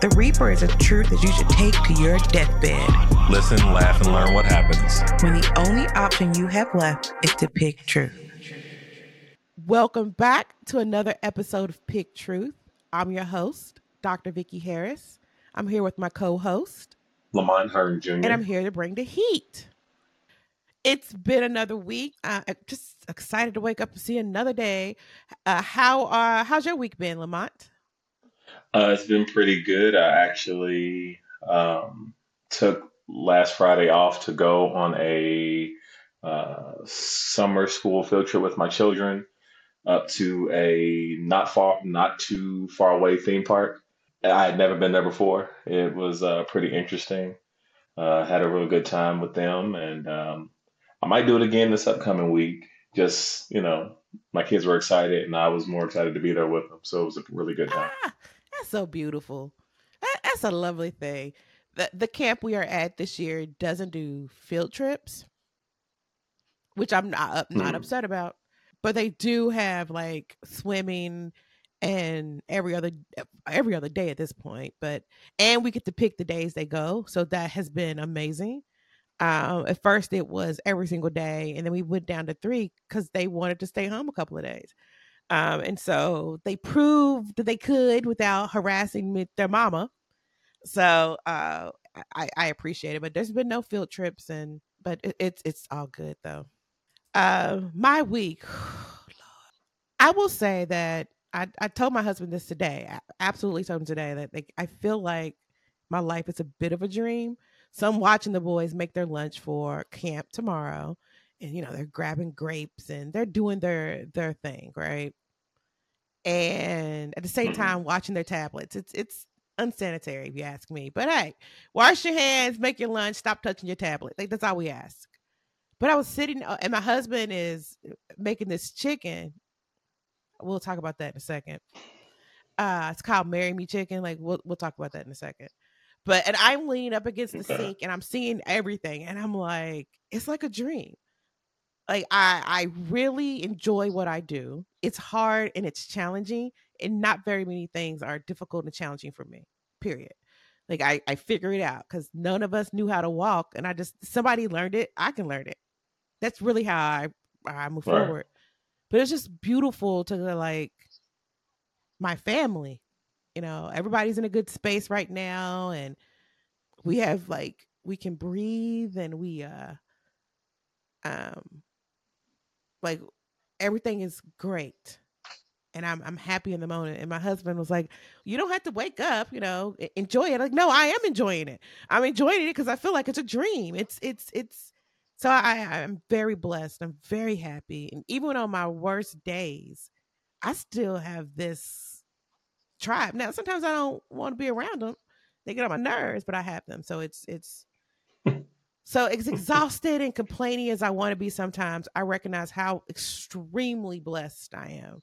The Reaper is a truth that you should take to your deathbed. Listen, laugh, and learn what happens. When the only option you have left is to pick truth. Welcome back to another episode of Pick Truth. I'm your host, Dr. Vicki Harris. I'm here with my co-host, Lamont Hearn Jr. and I'm here to bring the heat. It's been another week. Uh, I'm just excited to wake up and see another day. Uh, how uh, how's your week been, Lamont? Uh, it's been pretty good. I actually um, took last Friday off to go on a uh, summer school field trip with my children up to a not far, not too far away theme park. I had never been there before. It was uh, pretty interesting. Uh, had a real good time with them, and um, I might do it again this upcoming week. Just you know, my kids were excited, and I was more excited to be there with them. So it was a really good time. Ah, that's so beautiful. That, that's a lovely thing. The the camp we are at this year doesn't do field trips, which I'm not up- not Mhm. upset about. But they do have like swimming and every other every other day at this point. But and we get to pick the days they go, so that has been amazing. Um, at first it was every single day, and then we went down to three because they wanted to stay home a couple of days. Um, and so they proved they could without harassing their mama. So uh, I, I appreciate it, but there's been no field trips, and but it, it's it's all good though. Uh, my week, I will say that I I told my husband this today. I absolutely told him today that like I feel like my life is a bit of a dream. So I'm watching the boys make their lunch for camp tomorrow, and you know they're grabbing grapes and they're doing their their thing, right? And at the same Mhm. time, watching their tablets. It's it's unsanitary if you ask me. But hey, wash your hands, make your lunch, stop touching your tablet. Like that's all we ask. But I was sitting, uh, and my husband is making this chicken. We'll talk about that in a second. Uh, it's called "Marry Me Chicken." Like we'll we'll talk about that in a second. But and I'm leaning up against the sink, and I'm seeing everything, and I'm like, it's like a dream. Like I I really enjoy what I do. It's hard and it's challenging, and not very many things are difficult and challenging for me. Period. Like I I figure it out because none of us knew how to walk, and I just somebody learned it. I can learn it. That's really how I I move Right. forward. But it's just beautiful to the, like my family. You know, everybody's in a good space right now, and we have like we can breathe, and we uh um like everything is great and I'm I'm happy in the moment. And my husband was like, "You don't have to wake up, you know, enjoy it." Like, no, I am enjoying it. I'm enjoying it because I feel like it's a dream. It's it's it's. So I I'm very blessed. I'm very happy, and even on my worst days, I still have this tribe. Now sometimes I don't want to be around them; they get on my nerves, but I have them. So it's it's. So as exhausted and complaining as I want to be sometimes, I recognize how extremely blessed I am.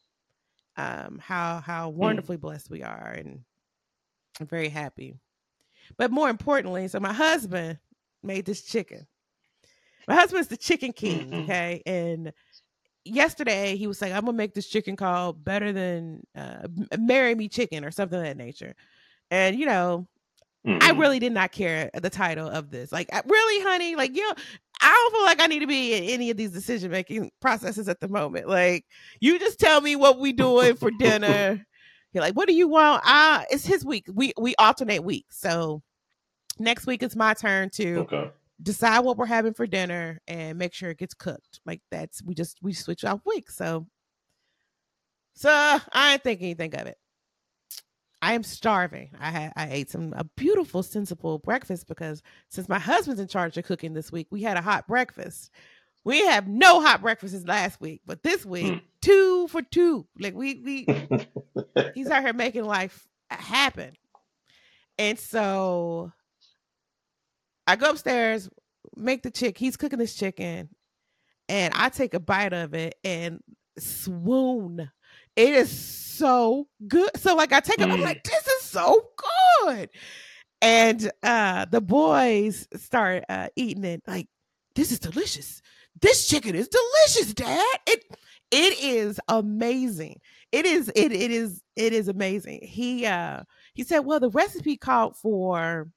Um how how wonderfully blessed we are and i'm very happy. But more importantly so my husband made this chicken. My husband's the chicken king okay? And yesterday he was like i'm gonna make this chicken called better than uh marry me chicken or something of that nature. And you know I Mhm. really did not care the title of this. Like, really, honey? Like, you know, I don't feel like I need to be in any of these decision making processes at the moment. Like, you just tell me what we doing for dinner. You're like, what do you want? Ah, it's his week. We we alternate weeks. So next week it's my turn to Okay. decide what we're having for dinner and make sure it gets cooked. Like that's we just we switch off weeks. So so I ain't think anything of it. I am starving. I had I ate some a beautiful sensible breakfast because since my husband's in charge of cooking this week, we had a hot breakfast. We have no hot breakfasts last week, but this week Mm. two for two. Like we we he's out here making life happen. And so I go upstairs, make the chick. He's cooking this chicken, and I take a bite of it and swoon. It is so good. So like I take it, I'm Mm. like, this is so good. And uh the boys start uh eating it like this is delicious. This chicken is delicious, Dad. It it is amazing. It is it it is it is amazing. He uh he said, well, the recipe called for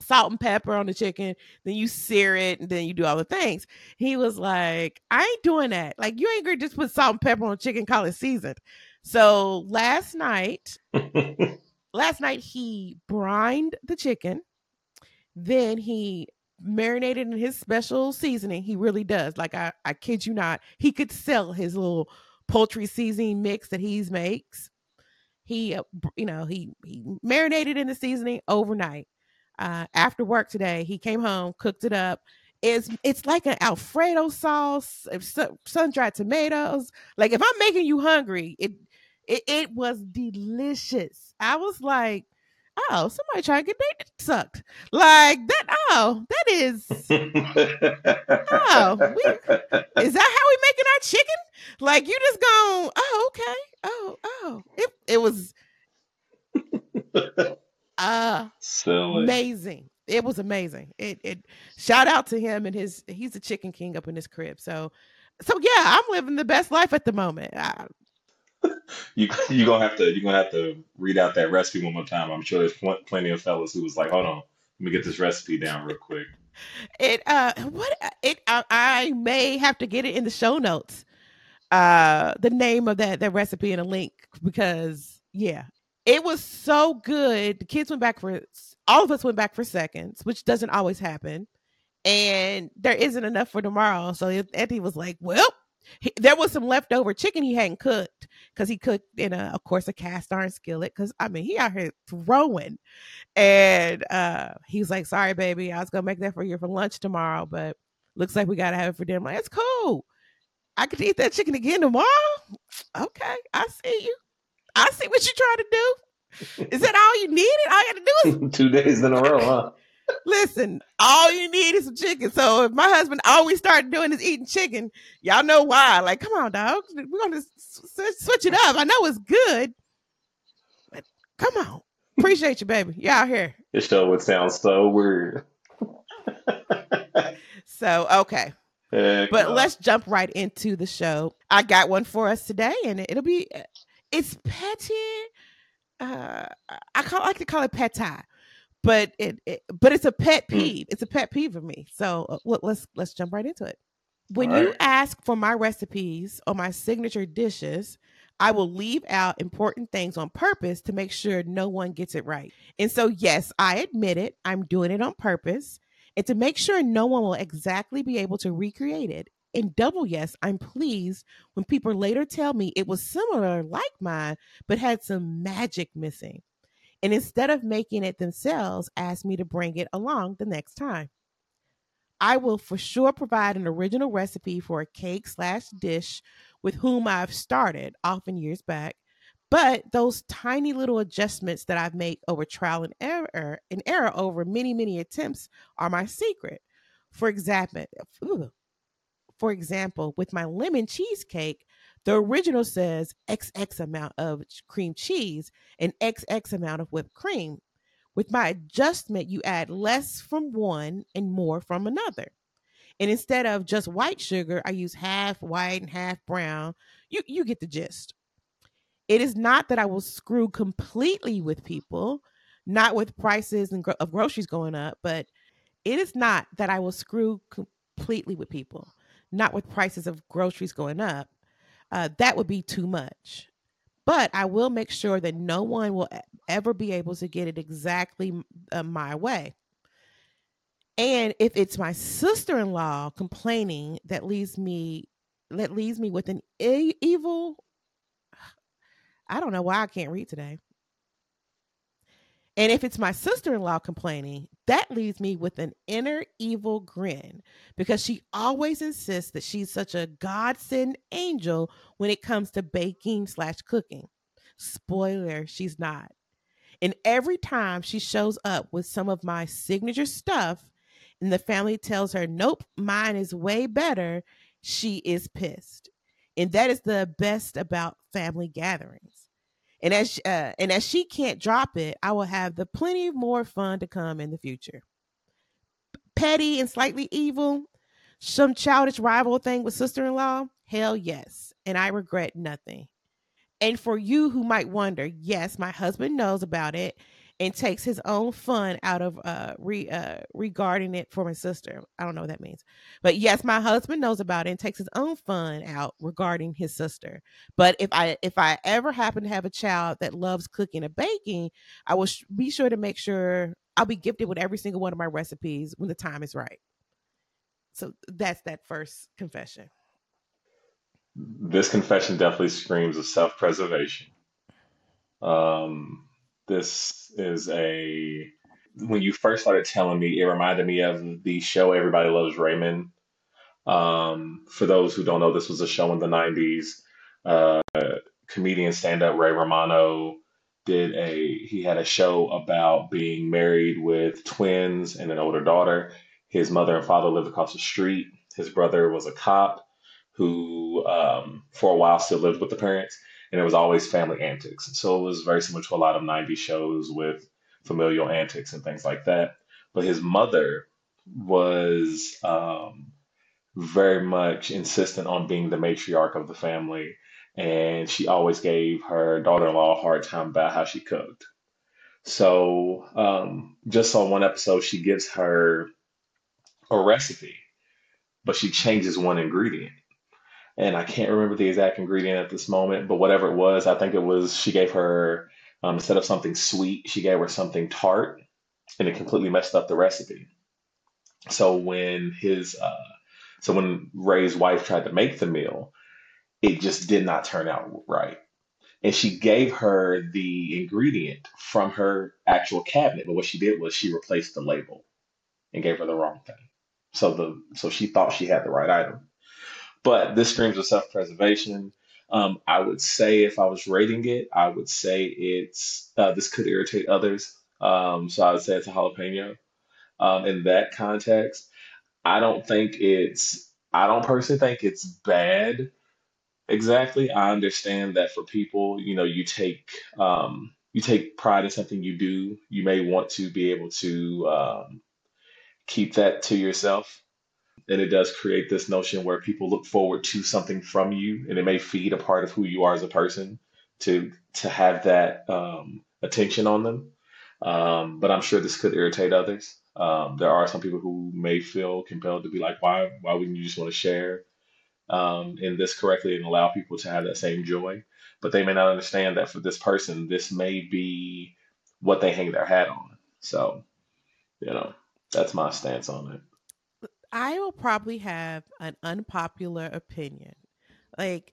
salt and pepper on the chicken, then you sear it, and then you do all the things. He was like, I ain't doing that. Like, you ain't gonna just put salt and pepper on chicken, call it seasoned. So last night, last night he brined the chicken, then he marinated in his special seasoning. He really does. Like I, I kid you not, he could sell his little poultry seasoning mix that he makes. He, uh, you know, he he marinated in the seasoning overnight. Uh, after work today, he came home, cooked it up. It's it's like an Alfredo sauce, sun dried tomatoes. Like if I'm making you hungry, it it, it was delicious. I was like, oh, somebody trying to get dick sucked. Like that. Oh, that is. Oh, we- Is that how we making our chicken? Like you just going, oh, okay. Oh, oh. It it was Silly. amazing. It was amazing. It it shout out to him and his he's a chicken king up in his crib. So so yeah, I'm living the best life at the moment. I, You you gonna have to you gonna have to read out that recipe one more time. I'm sure there's pl- plenty of fellas who was like, hold on, let me get this recipe down real quick. it uh what it I, I may have to get it in the show notes. Uh the name of that that recipe and a link because yeah, it was so good. The kids went back for all of us went back for seconds, which doesn't always happen. And there isn't enough for tomorrow. So Anthony was like, Well, he, there was some leftover chicken he hadn't cooked because he cooked in a, of course, a cast iron skillet. Because I mean, he out here throwing, and uh, he was like, "Sorry, baby, I was gonna make that for you for lunch tomorrow, but looks like we gotta have it for dinner." Like, it's cool. I could eat that chicken again tomorrow. Okay, I see you. I see what you're trying to do. Is that all you needed? All you had to do is Two days in a row, huh? listen. All you need is some chicken. So if my husband always started doing is eating chicken, y'all know why. Like, come on, dog. We're gonna switch it up. I know it's good, but come on. Appreciate you, baby. You out here. This show would sound so weird. So okay. Heck But no. let's jump right into the show. I got one for us today, and it'll be it's petty. Uh, I call I like to call it pet tie, but it, it but it's a pet Hmm. peeve. It's a pet peeve of me. So uh, let- let's let's jump right into it. When All you ask for my recipes or my signature dishes, I will leave out important things on purpose to make sure no one gets it right. And so, yes, I admit it. I'm doing it on purpose and to make sure no one will exactly be able to recreate it. And double yes, I'm pleased when people later tell me it was similar like mine, but had some magic missing. And instead of making it themselves, ask me to bring it along the next time. I will for sure provide an original recipe for a cake slash dish with whom I've started often years back. But those tiny little adjustments that I've made over trial and error and error over many, many attempts are my secret. For example, ooh, for example, with my lemon cheesecake, the original says XX amount of cream cheese and XX amount of whipped cream. With my adjustment, you add less from one and more from another. And instead of just white sugar, I use half white and half brown. You you get the gist. It is not that I will screw completely with people, not with prices and gro- of groceries going up, but it is not that I will screw completely with people, not with prices of groceries going up. Uh, that would be too much. But I will make sure that no one will ever be able to get it exactly uh, my way. And if it's my sister-in-law complaining that leaves me that leaves me with an e- evil I don't know why I can't read today. And if it's my sister in law complaining, that leaves me with an inner evil grin because she always insists that she's such a godsend angel when it comes to baking slash cooking. Spoiler, she's not. And every time she shows up with some of my signature stuff, and the family tells her, nope, mine is way better, she is pissed. And that is the best about family gatherings. And as uh, and as she can't drop it, I will have the plenty more fun to come in the future. Petty and slightly evil, some childish rival thing with sister-in-law, hell yes. And I regret nothing. And for you who might wonder, yes, my husband knows about it and takes his own fun out of uh, re, uh, regarding it for my sister. I don't know what that means. But yes, my husband knows about it and takes his own fun out regarding his sister. But if I if I ever happen to have a child that loves cooking and baking, I will sh- be sure to make sure I'll be gifted with every single one of my recipes when the time is right. So that's that first confession. This confession definitely screams of self preservation. Um, this is a. When you first started telling me, it reminded me of the show Everybody Loves Raymond. Um, for those who don't know, this was a show in the 90s. Uh, comedian stand up Ray Romano did a, he had a show about being married with twins and an older daughter. His mother and father lived across the street. His brother was a cop who, um, for a while, still lived with the parents, and it was always family antics. So it was very similar to a lot of 90s shows with familial antics and things like that. But his mother was um, very much insistent on being the matriarch of the family, and she always gave her daughter in law a hard time about how she cooked. So, um, just on one episode, she gives her a recipe, but she changes one ingredient and I can't remember the exact ingredient at this moment, but whatever it was, I think it was she gave her um, instead of something sweet, she gave her something tart, and it completely messed up the recipe. So when his uh, so when Ray's wife tried to make the meal, it just did not turn out right. And she gave her the ingredient from her actual cabinet, but what she did was she replaced the label and gave her the wrong thing. So the so she thought she had the right item. But this screams of self preservation. Um, I would say if I was rating it, I would say it's uh, this could irritate others. Um, so I would say it's a jalapeno. Um, in that context, I don't think it's. I don't personally think it's bad. Exactly. I understand that for people, you know, you take um, you take pride in something you do. You may want to be able to um, keep that to yourself and it does create this notion where people look forward to something from you and it may feed a part of who you are as a person to to have that um, attention on them. Um, but i'm sure this could irritate others. Um, there are some people who may feel compelled to be like why why wouldn't you just want to share um, in this correctly and allow people to have that same joy? But they may not understand that for this person this may be what they hang their hat on. So you know that's my stance on it I will probably have an unpopular opinion. Like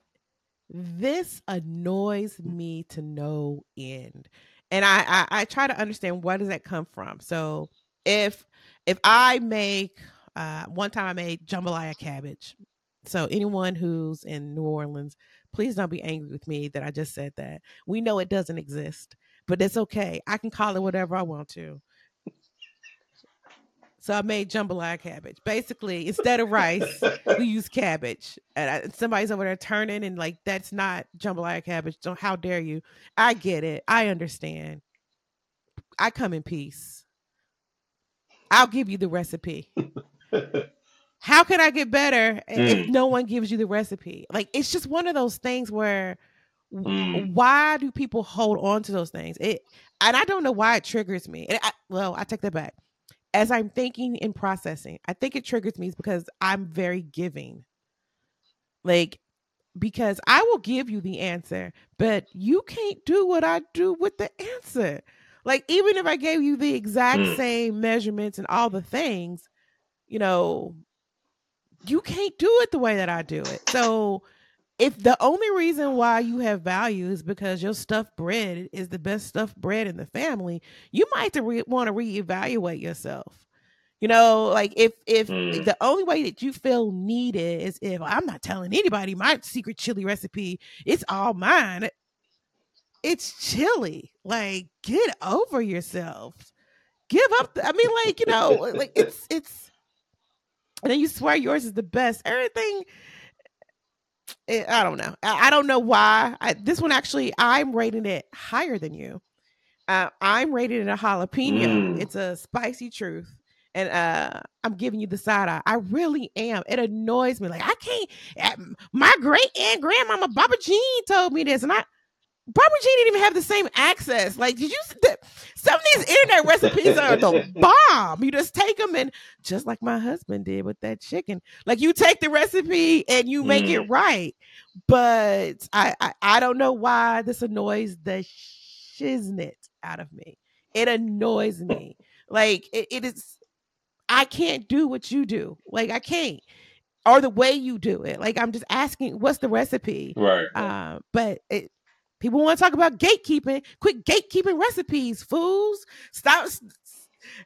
this annoys me to no end. And I, I, I try to understand where does that come from. So if if I make uh, one time I made jambalaya cabbage. So anyone who's in New Orleans, please don't be angry with me that I just said that. We know it doesn't exist, but it's okay. I can call it whatever I want to. So I made jambalaya cabbage. Basically, instead of rice, we use cabbage. And I, somebody's over there turning and like, that's not jambalaya cabbage. So how dare you? I get it. I understand. I come in peace. I'll give you the recipe. how can I get better if hmm. no one gives you the recipe? Like it's just one of those things where mm. why do people hold on to those things? It and I don't know why it triggers me. I, well, I take that back as I'm thinking and processing, I think it triggers me because I'm very giving. Like, because I will give you the answer, but you can't do what I do with the answer. Like, even if I gave you the exact mm. same measurements and all the things, you know, you can't do it the way that I do it. So, if the only reason why you have value is because your stuffed bread is the best stuffed bread in the family, you might re- want to reevaluate yourself. You know, like if if mm. the only way that you feel needed is if I'm not telling anybody my secret chili recipe, it's all mine. It's chili. Like get over yourself. Give up. The, I mean, like you know, like it's it's. And then you swear yours is the best. Everything it, I don't know. I, I don't know why. I, this one actually, I'm rating it higher than you. Uh, I'm rating it a jalapeno. Mm. It's a spicy truth. And uh, I'm giving you the side eye. I really am. It annoys me. Like I can't. uh, My great aunt grandmama Baba Jean told me this, and I Barbara Jean didn't even have the same access. Like, did you? th- Some of these internet recipes are the bomb. You just take them and just like my husband did with that chicken. Like, you take the recipe and you make it right. But I, I, I don't know why this annoys the shiznit out of me. It annoys me. Like, it, it is. I can't do what you do. Like, I can't. Or the way you do it. Like, I'm just asking, what's the recipe? Right. Uh, but it, people want to talk about gatekeeping. Quit gatekeeping recipes, fools. Stop.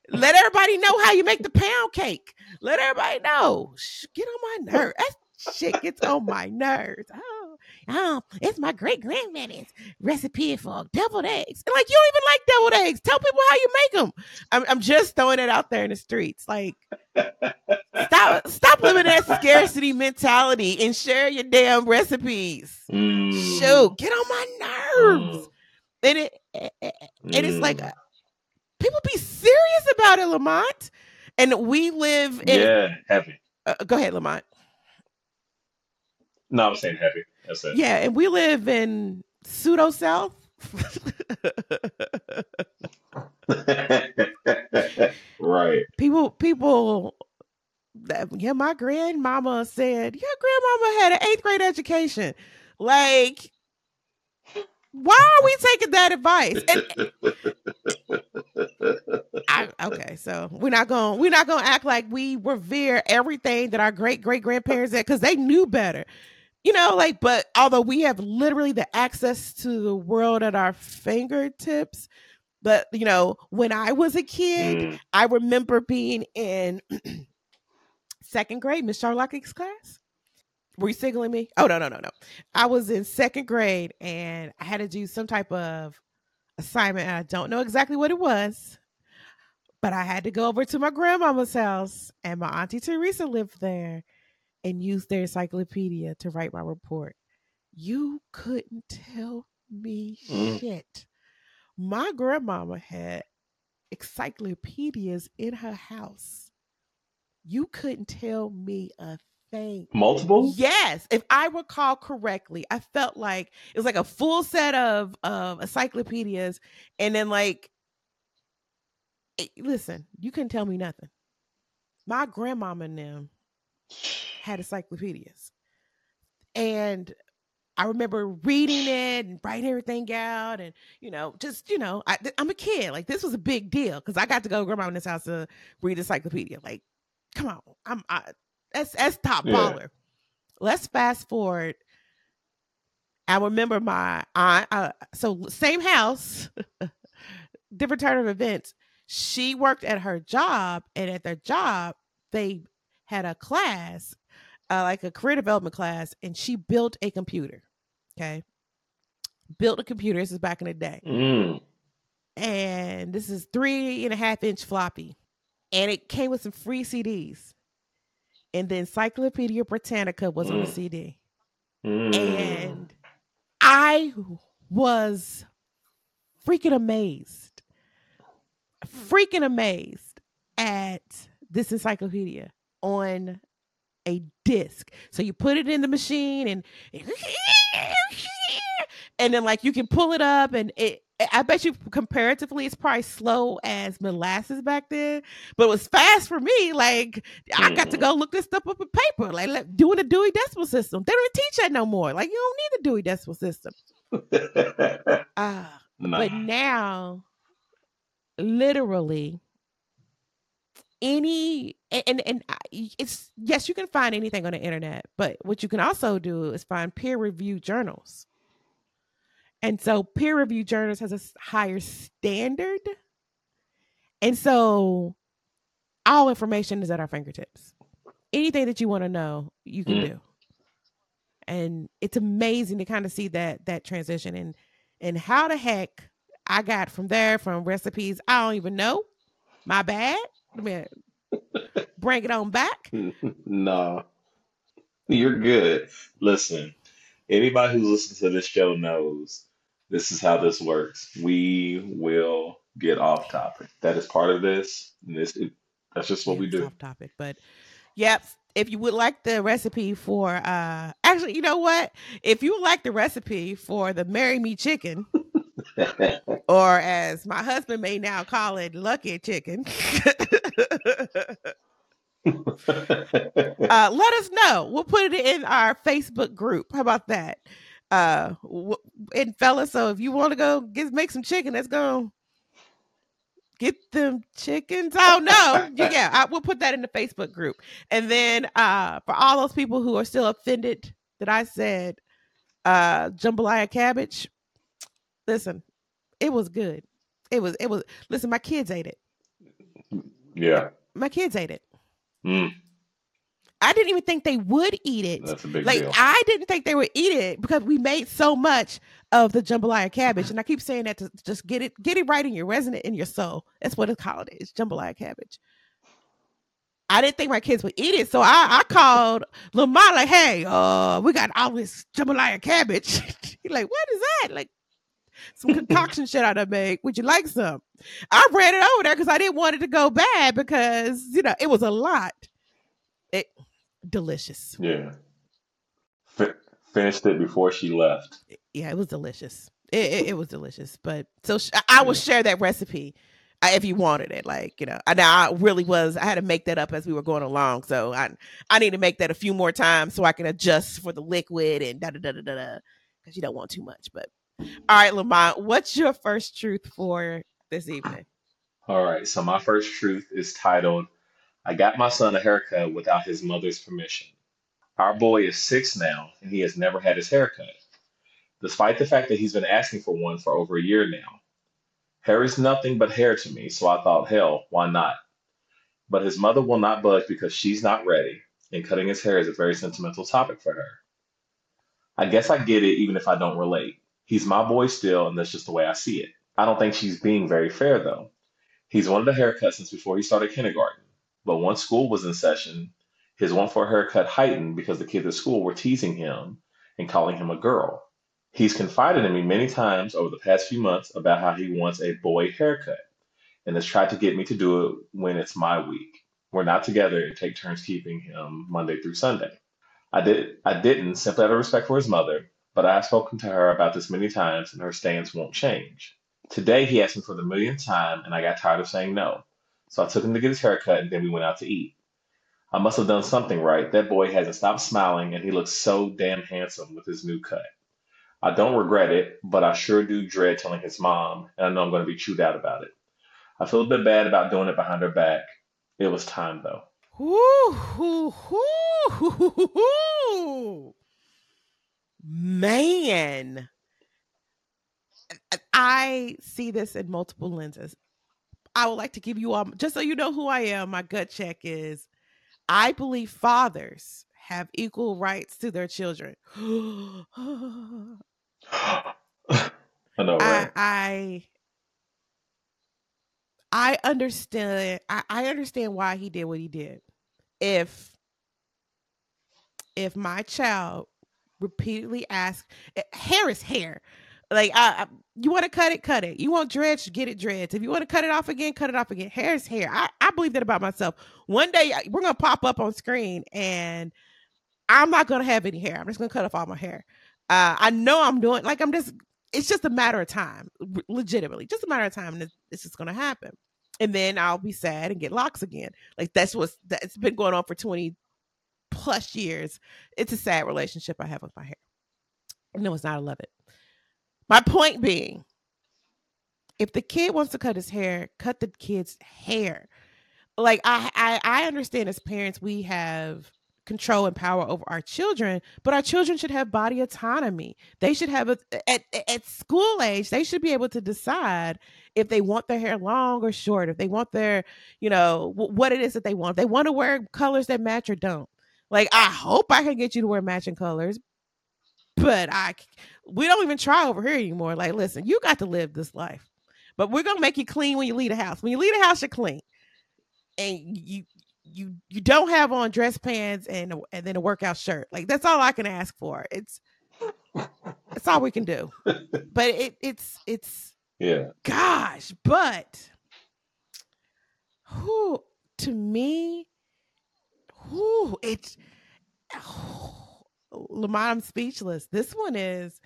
Let everybody know how you make the pound cake. Let everybody know. Get on my nerves. That shit gets on my nerves. Oh, oh, it's my great grandmother's recipe for deviled eggs. And like, you don't even like deviled eggs. Tell people how you make them. I'm, I'm just throwing it out there in the streets. Like, stop, stop living that scarcity mentality and share your damn recipes Mm. shoot, get on my nerves. Mm. And it and it's like Mm. uh, people be serious about it, Lamont. And we live in. yeah, heavy. Uh, go ahead, Lamont. No, I'm saying heavy. That's it. Yeah, and we live in pseudo South. right. people, people. that- Yeah, my grandmama said your grandmama had an eighth grade education. Like, why are we taking that advice? And I, okay, so we're not going we're not going to act like we revere everything that our great great grandparents did because they knew better, you know. Like, but although we have literally the access to the world at our fingertips, but you know, when I was a kid, Mm. I remember being in second grade, Miss Charlott's class. Were you signaling me? Oh no, no, no, no. I was in second grade and I had to do some type of assignment. And I don't know exactly what it was, but I had to go over to my grandmama's house, and my auntie Teresa lived there, and use their encyclopedia to write my report. You couldn't tell me Mm. shit. My grandmama had encyclopedias in her house. You couldn't tell me a thing. Multiple? Yes, if I recall correctly, I felt like it was like a full set of of encyclopedias, and then like, eh, listen, you couldn't tell me nothing. My grandmama and them had encyclopedias, and I remember reading it and writing everything out, and you know, just you know, I, I'm a kid. Like this was a big deal because I got to go to grandma's house to read encyclopedia. Like, come on, I'm I, that's that's top Yeah. baller. Let's fast forward. I remember my aunt. Uh, so same house, different turn of events. She worked at her job, and at their job, they had a class, uh, like a career development class, and she built a computer. Okay, built a computer. This is back in the day, Mm. and this is three and a half inch floppy, and it came with some free CDs. And the Encyclopedia Britannica was on the Mm. CD. Mm. And I was freaking amazed, freaking amazed at this encyclopedia on a disc. So you put it in the machine and and then like you can pull it up and it I bet you comparatively it's probably slow as molasses back then, but it was fast for me. Like I got to Mm. go look this stuff up in paper, like, like doing the Dewey Decimal System. They don't teach that no more. Like you don't need the Dewey Decimal System. Ah, Nah. but now, literally, any and and, it's yes, you can find anything on the internet, but what you can also do is find peer reviewed journals. And so, peer reviewed journals has a higher standard, and so all information is at our fingertips. Anything that you want to know, you can Mm. do. And it's amazing to kind of see that that transition and and how the heck I got from there from recipes I don't even know. My bad. Me bring it on back. no. You're good. Listen, Anybody who's listened to this show knows this is how this works. We will get off topic. That is part of this. And this it, that's just what Yeah, we do. off topic, but yep. If you would like the recipe for, uh, actually, you know what? If you would like the recipe for the "Marry Me" chicken, or as my husband may now call it, "Lucky Chicken," uh, let us know. We'll put it in our Facebook group. How about that? Uh, and fellas, so if you want to go get make some chicken, let's go get them chickens. Oh no, yeah, I, we'll put that in the Facebook group. And then uh, for all those people who are still offended that I said uh, jambalaya cabbage, listen, it was good. It was. It was. Listen, my kids ate it. yeah. My kids ate it. Mm, I didn't even think they would eat it. that's a big like deal. I didn't think they would eat it because we made so much of the jambalaya cabbage, and I keep saying that to just get it, get it right in your resonant in your soul. That's what it's called. It's jambalaya cabbage. I didn't think my kids would eat it, so I, I called Lamar like, "Hey, uh, we got all this jambalaya cabbage." He's like, "What is that?" Like some concoction shit I done make. Would you like some? I ran it over there because I didn't want it to go bad because you know it was a lot. It delicious. Yeah. Fi- finished it before she left. yeah, it was delicious. It, it, it was delicious. But so sh- I- I will share that recipe uh, if you wanted it. Like you know, I now I really was. I had to make that up as we were going along. So I I need to make that a few more times so I can adjust for the liquid and da da da da da da because you don't want too much. But all right, Lamont, what's your first truth for this evening? All right. So my first truth is titled I got my son a haircut without his mother's permission. Our boy is six now, and he has never had his hair cut, despite the fact that he's been asking for one for over a year now. Hair is nothing but hair to me, so I thought, hell, why not? But his mother will not budge because she's not ready, and cutting his hair is a very sentimental topic for her. I guess I get it even if I don't relate. He's my boy still, and that's just the way I see it. I don't think she's being very fair, though. He's wanted a haircut since before he started kindergarten, but once school was in session, his want for a haircut heightened because the kids at school were teasing him and calling him a girl. He's confided in me many times over the past few months about how he wants a boy haircut and has tried to get me to do it when it's my week. We're not together and take turns keeping him Monday through Sunday. I did I didn't simply out of respect for his mother, but I have spoken to her about this many times and her stance won't change. Today he asked me for the millionth time and I got tired of saying no. So I took him to get his haircut and then we went out to eat. I must have done something right. That boy hasn't stopped smiling and he looks so damn handsome with his new cut. I don't regret it, but I sure do dread telling his mom, and I know I'm going to be chewed out about it. I feel a bit bad about doing it behind her back. It was time though. Hoo, hoo, hoo. Man, I see this in multiple lenses. I would like to give you all, just so you know who I am, my gut check is I believe fathers have equal rights to their children. I know, I. I I understand I, I understand why he did what he did. If if my child repeatedly asks eh, hair is hair. Like I, I you want to cut it, cut it. You want dreads, get it dreads. If you want to cut it off again, cut it off again. Hair is hair. I, I believe that about myself. One day we're gonna pop up on screen and I'm not gonna have any hair. I'm just gonna cut off all my hair. Uh, I know I'm doing like I'm just it's just a matter of time, legitimately, just a matter of time, and it's, it's just gonna happen. And then I'll be sad and get locks again. Like that's what's that's been going on for twenty plus years. It's a sad relationship I have with my hair. No, it's not. I love it. My point being, if the kid wants to cut his hair, cut the kid's hair. Like I, I, I understand as parents we have control and power over our children, but our children should have body autonomy. They should have a at at school age. They should be able to decide if they want their hair long or short. If they want their, you know, wh- what it is that they want. If they want to wear colors that match or don't. Like I hope I can get you to wear matching colors, but I we don't even try over here anymore. Like, listen, you got to live this life, but we're gonna make you clean when you leave the house. When you leave the house, you're clean, and you you you don't have on dress pants and and then a workout shirt. Like that's all I can ask for. It's That's all we can do. but it it's it's Yeah. gosh, but who to me, who it's Lamont, I'm speechless. This one is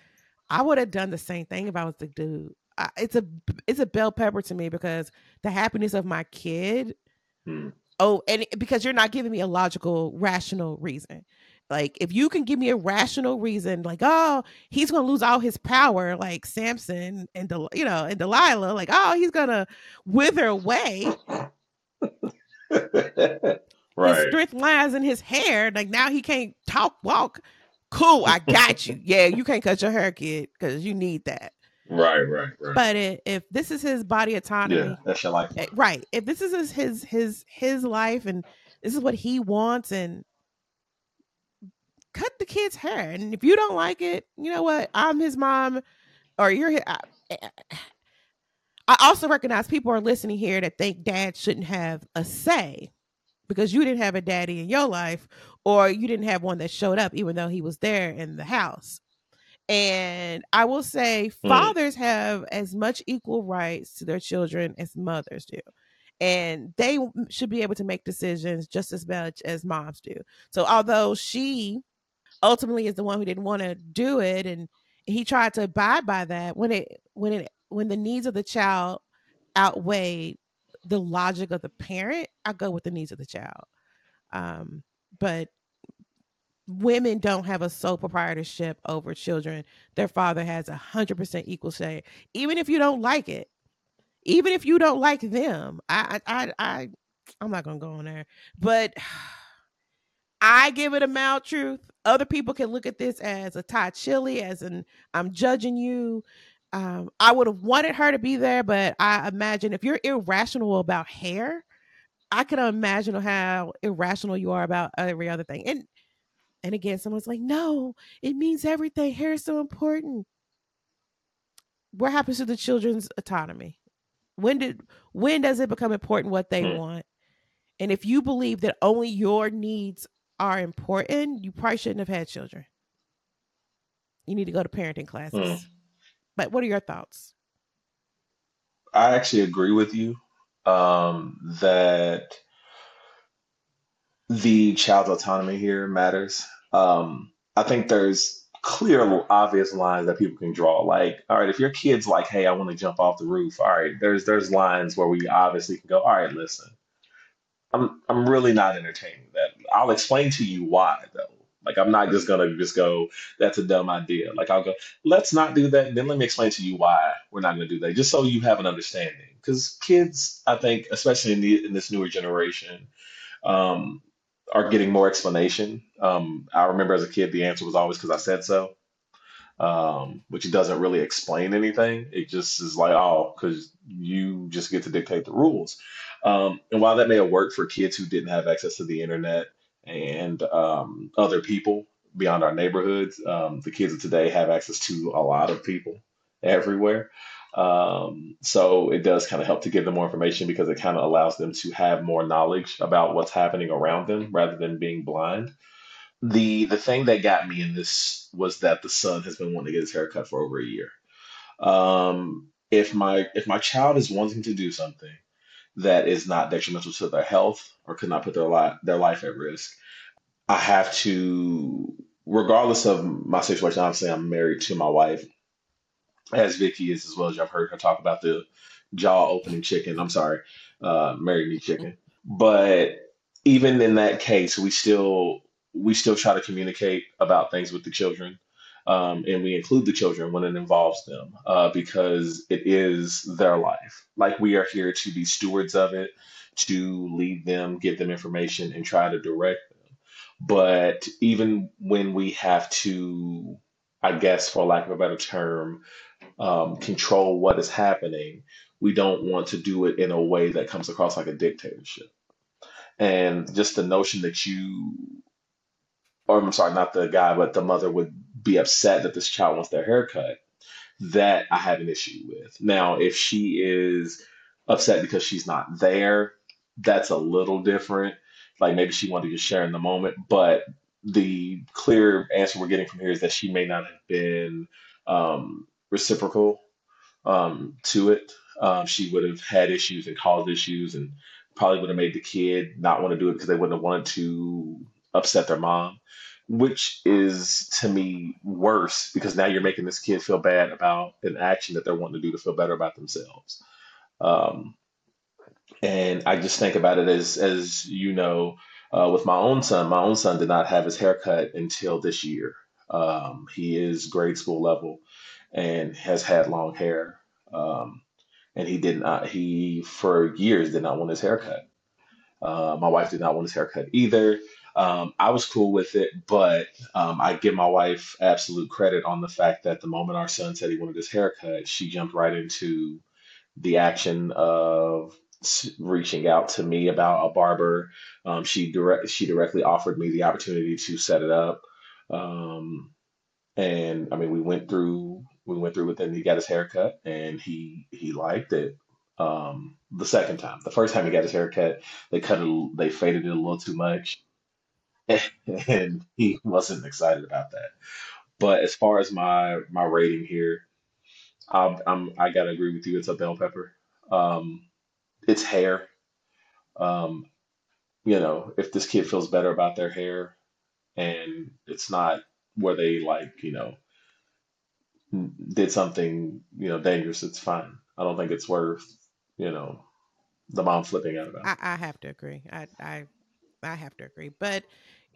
I would have done the same thing if I was the dude. I, it's a it's a bell pepper to me because the happiness of my kid. Hmm. Oh, and it- because you're not giving me a logical, rational reason. Like if you can give me a rational reason, like oh he's gonna lose all his power, like Samson and Del- you know and Delilah, like oh he's gonna wither away. His strength lies in his hair. Like now he can't talk, walk. Cool, I got you. Yeah, you can't cut your hair, kid, because you need that. Right. Right. Right. But i if this is his body autonomy, yeah, that's your life. eh, right? If this is his his his his life and this is what he wants, and cut the kid's hair. And if you don't like it, you know what? I'm his mom, or you're. hi- I, I- I also recognize people are listening here that think dad shouldn't have a say because you didn't have a daddy in your life, or you didn't have one that showed up even though he was there in the house. And I will say, Mm. fathers have as much equal rights to their children as mothers do. And they should be able to make decisions just as much as moms do. So, although she ultimately is the one who didn't want to do it, and he tried to abide by that, when it when it when the needs of the child outweigh the logic of the parent, I go with the needs of the child. Um, but women don't have a sole proprietorship over children. Their father has a hundred percent equal say, even if you don't like it, even if you don't like them. I, I, I, I I'm not gonna go on there, but I give it a mild truth. Other people can look at this as a Thai chili, as an I'm judging you. Um, I would have wanted her to be there, but I imagine if you're irrational about hair, I can imagine how irrational you are about every other thing. And and again, someone's like, no, it means everything. Hair is so important. What happens to the children's autonomy? When did when does it become important what they Hmm. want? And if you believe that only your needs are important, you probably shouldn't have had children. You need to go to parenting classes. Hmm. But what are your thoughts? I actually agree with you um, that the child's autonomy here matters. Um, I think there's clear, obvious lines that people can draw. Like, all right, if your kid's like, "Hey, I want to jump off the roof," all right, there's there's lines where we obviously can go. All right, listen, I'm I'm really not entertaining that. I'll explain to you why though. Like, I'm not just gonna just go, "That's a dumb idea." Like, I'll go, "Let's not do that," and then let me explain to you why we're not gonna do that, just so you have an understanding. Because kids, I think, especially in the in this newer generation um, are getting more explanation. Um, I remember as a kid, the answer was always because I said so, um, which doesn't really explain anything. It just is like, oh, because you just get to dictate the rules. Um, and while that may have worked for kids who didn't have access to the internet and um, other people beyond our neighborhoods, um, the kids of today have access to a lot of people everywhere. Um, so it does kind of help to give them more information because it kind of allows them to have more knowledge about what's happening around them rather than being blind. The the thing that got me in this was that the son has been wanting to get his hair cut for over a year. Um, if my if my child is wanting to do something that is not detrimental to their health or could not put their life their life at risk, I have to, regardless of my situation. Obviously, I'm married to my wife as Vicki is as well as I've heard her talk about the jaw opening chicken. I'm sorry, uh, marry me chicken. But even in that case, we still we still try to communicate about things with the children, um, and we include the children when it involves them uh, because it is their life. Like we are here to be stewards of it, to lead them, give them information, and try to direct them. But even when we have to, I guess, for lack of a better term, um, control what is happening, we don't want to do it in a way that comes across like a dictatorship. And just the notion that you, or I'm sorry, not the guy, but the mother would be upset that this child wants their haircut, that I have an issue with. Now, if she is upset because she's not there, that's a little different. Like maybe she wanted to share in the moment, but the clear answer we're getting from here is that she may not have been um, reciprocal um, to it. Um, she would have had issues and caused issues, and probably would have made the kid not want to do it because they wouldn't have wanted to upset their mom, which is to me worse because now you're making this kid feel bad about an action that they're wanting to do to feel better about themselves. Um, and I just think about it as as you know, uh, with my own son, my own son did not have his haircut until this year. Um, he is grade school level and has had long hair. Um, and he did not, he for years did not want his haircut. Uh, my wife did not want his haircut either. Um, I was cool with it, but um, I give my wife absolute credit on the fact that the moment our son said he wanted his haircut, she jumped right into the action of reaching out to me about a barber. Um, she direct she directly offered me the opportunity to set it up. Um, and I mean, we went through we went through with it and he got his haircut and he he liked it. Um, the second time, the first time he got his haircut, they cut it, they faded it a little too much, and he wasn't excited about that. But as far as my my rating here, I'm, I'm I gotta agree with you. It's a bell pepper. Um, it's hair. Um, you know, if this kid feels better about their hair and it's not where they like, you know, did something, you know, dangerous, it's fine. I don't think it's worth, you know, the mom flipping out about I, I have to agree. I I I have to agree. But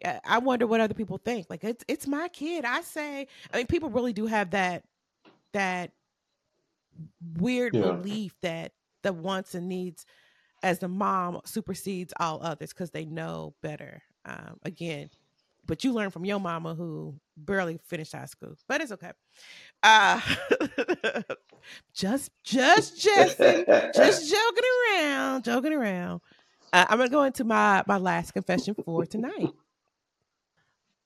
I wonder what other people think. Like it's it's my kid. I say. I mean, people really do have that that weird. Yeah. belief that the wants and needs as the mom supersedes all others because they know better. Um, again, but you learn from your mama who barely finished high school, but it's okay. Uh, just, just, Justin, just joking around, joking around. Uh, I'm gonna go into my my last confession for tonight.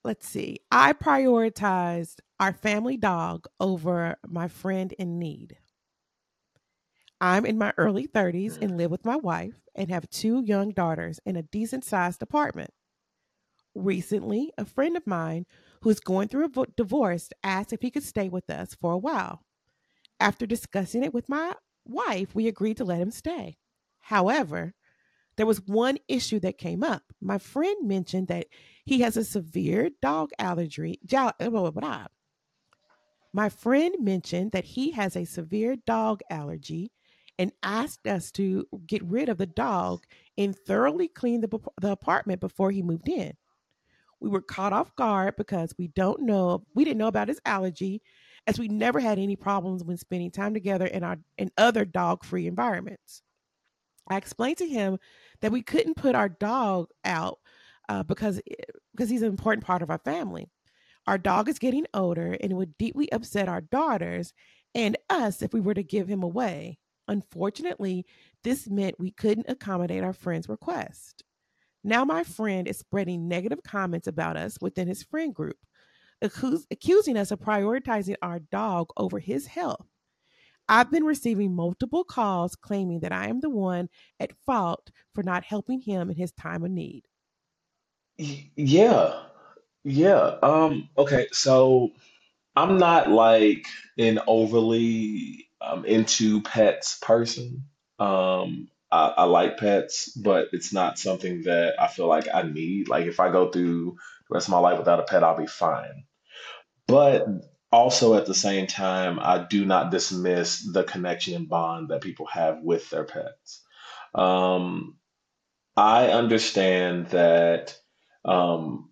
Let's see. I prioritized our family dog over my friend in need. I'm in my early 30s and mm. live with my wife and have two young daughters in a decent sized apartment. Recently, a friend of mine who is going through a divorce asked if he could stay with us for a while. After discussing it with my wife, we agreed to let him stay. However, there was one issue that came up. My friend mentioned that he has a severe dog allergy. Uh, blah. My friend mentioned that he has a severe dog allergy and asked us to get rid of the dog and thoroughly clean the, the apartment before he moved in. We were caught off guard because we don't know we didn't know about his allergy as we never had any problems when spending time together in our in other dog-free environments. I explained to him that we couldn't put our dog out uh, because because he's an important part of our family. Our dog is getting older and it would deeply upset our daughters and us if we were to give him away. Unfortunately, this meant we couldn't accommodate our friend's request. Now, my friend is spreading negative comments about us within his friend group, accus- accusing us of prioritizing our dog over his health. I've been receiving multiple calls claiming that I am the one at fault for not helping him in his time of need. Yeah. Yeah. Um, okay, so I'm not like an overly um, into pets person. Um, I, I like pets, but it's not something that I feel like I need. Like if I go through the rest of my life without a pet, I'll be fine. But also at the same time, I do not dismiss the connection and bond that people have with their pets. Um, I understand that. Um,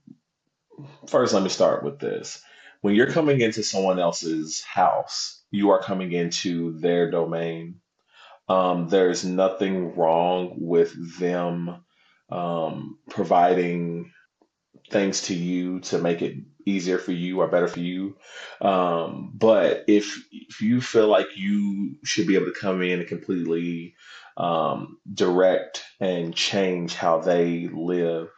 First, let me start with this. When you're coming into someone else's house, you are coming into their domain. Um, there's nothing wrong with them um, providing things to you to make it easier for you or better for you. Um, but if if you feel like you should be able to come in and completely um, direct and change how they live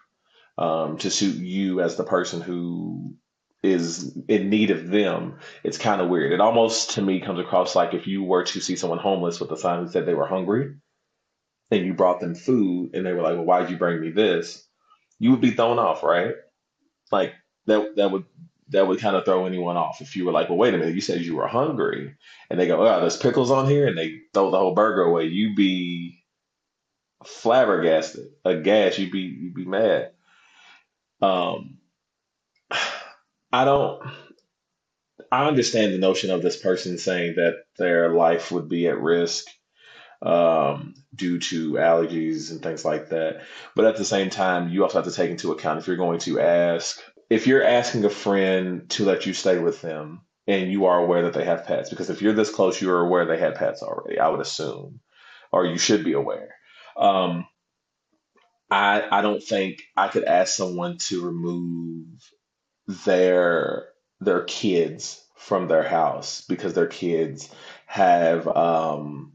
um, to suit you as the person who is in need of them, it's kind of weird. It almost to me comes across like if you were to see someone homeless with a sign that said they were hungry and you brought them food and they were like, Well, why'd you bring me this? You would be thrown off, right? Like that that would that would kind of throw anyone off if you were like, well, wait a minute, you said you were hungry, and they go, oh, there's pickles on here, and they throw the whole burger away. You'd be flabbergasted, aghast. You'd be you'd be mad. Um, I don't. I understand the notion of this person saying that their life would be at risk um, due to allergies and things like that. But at the same time, you also have to take into account if you're going to ask, if you're asking a friend to let you stay with them and you are aware that they have pets, because if you're this close, you're aware they had pets already, I would assume, or you should be aware. Um, I I don't think I could ask someone to remove their their kids from their house because their kids have um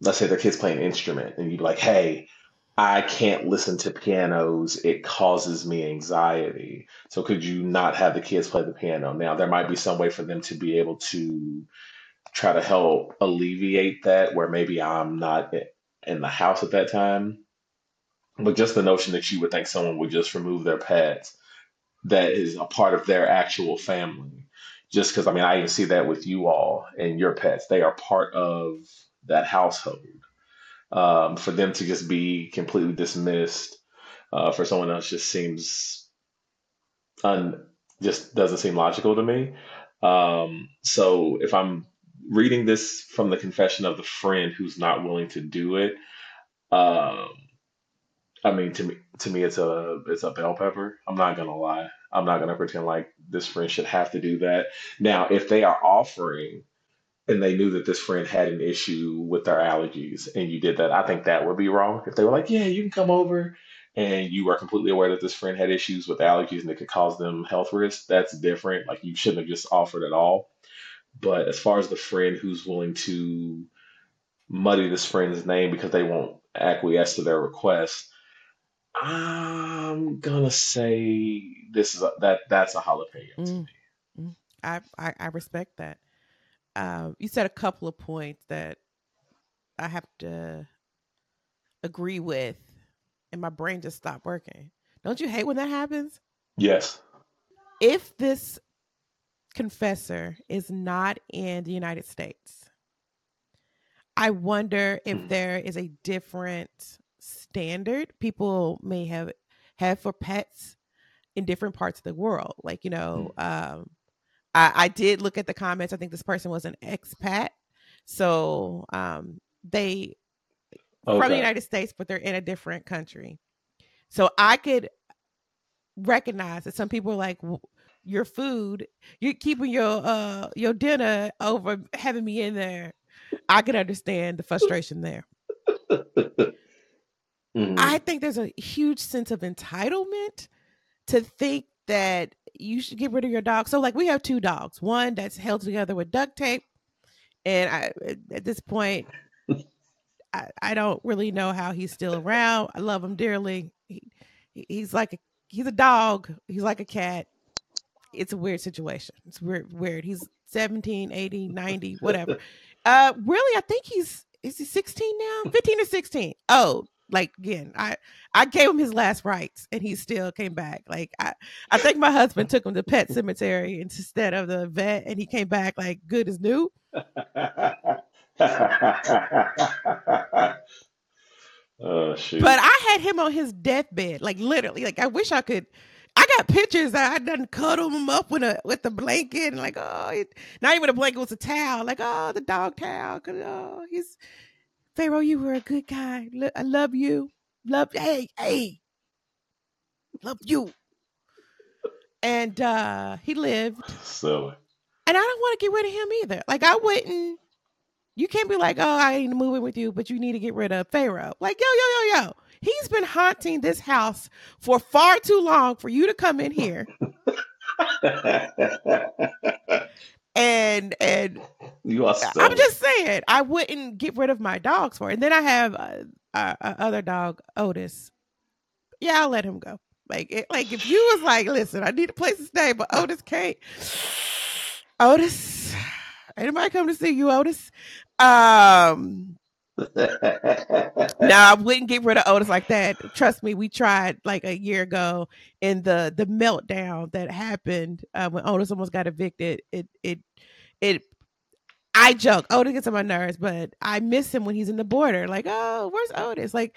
let's say their kids play an instrument and you'd be like, hey, I can't listen to pianos. It causes me anxiety. So could you not have the kids play the piano? Now there might be some way for them to be able to try to help alleviate that where maybe I'm not in the house at that time. But just the notion that you would think someone would just remove their pets that is a part of their actual family. Just because I mean I even see that with you all and your pets. They are part of that household. Um, for them to just be completely dismissed uh, for someone else just seems un just doesn't seem logical to me. Um, so if I'm reading this from the confession of the friend who's not willing to do it, um, I mean to me to me it's a it's a bell pepper. I'm not gonna lie. I'm not gonna pretend like this friend should have to do that. Now, if they are offering and they knew that this friend had an issue with their allergies and you did that, I think that would be wrong. If they were like, yeah, you can come over and you are completely aware that this friend had issues with allergies and it could cause them health risks, that's different. Like you shouldn't have just offered at all. But as far as the friend who's willing to muddy this friend's name because they won't acquiesce to their request, I'm gonna say this is a, that that's a jalapeno to Mm, me. mm. I, I I respect that. Um, you said a couple of points that I have to agree with, and my brain just stopped working. Don't you hate when that happens? Yes. If this confessor is not in the United States, I wonder if Hmm. there is a different standard people may have have for pets in different parts of the world. Like, you know, um, I, I did look at the comments. I think this person was an expat. So um, they from the United States, but they're in a different country. So I could recognize that some people are like your food, you're keeping your uh your dinner over having me in there. I could understand the frustration there. Mhm. I think there's a huge sense of entitlement to think that you should get rid of your dog. So like we have two dogs, one that's held together with duct tape, and I at- this point I, I don't really know how he's still around. I love him dearly. He- he's like a he's a dog. He's like a cat. It's a weird situation. It's weird weird. He's 17, 80, 90, whatever. Uh really I think he's is he 16 now? 15 or 16. Oh, like again, I I gave him his last rites and he still came back. Like I I think my husband took him to pet cemetery instead of the vet and he came back like good as new. oh shoot. But I had him on his deathbed, like literally. Like I wish I could. I got pictures that I done cuddled him up with a with a blanket, and like oh, it, not even a blanket, was a towel. Like oh, the dog towel. Oh, he's Pharaoh. You were a good guy. I love you. Love hey hey. Love you. And uh he lived, So, and I don't want to get rid of him either. Like I wouldn't. You can't be like, oh, I ain't moving with you, but you need to get rid of Pharaoh. Like, yo, yo, yo, yo. He's been haunting this house for far too long for you to come in here and and you are I'm just saying I wouldn't get rid of my dogs for it. And then I have uh, our, our other dog, Otis. Yeah, I'll let him go. Like, it, like if you was like, listen, I need a place to stay, but Otis can't. Otis, anybody come to see you, Otis? Um, no, I wouldn't get rid of Otis like that. Trust me, we tried like a year ago in the the meltdown that happened uh, when Otis almost got evicted. It it it. I joke, Otis gets on my nerves, but I miss him when he's in the border. Like, oh, where's Otis? Like,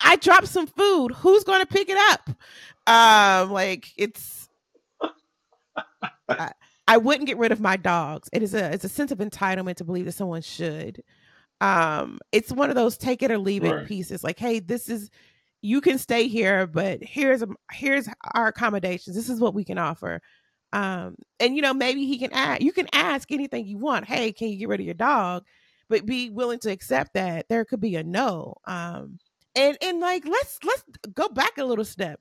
I dropped some food. Who's going to pick it up? Um, like it's. I, I wouldn't get rid of my dogs. It is a it's a sense of entitlement to believe that someone should um it's one of those take it or leave it Right. pieces like hey this is you can stay here but here's a, here's our accommodations. This is what we can offer. Um and you know maybe he can ask you can ask anything you want hey can you get rid of your dog? But be willing to accept that there could be a no um and and like let's let's go back a little step.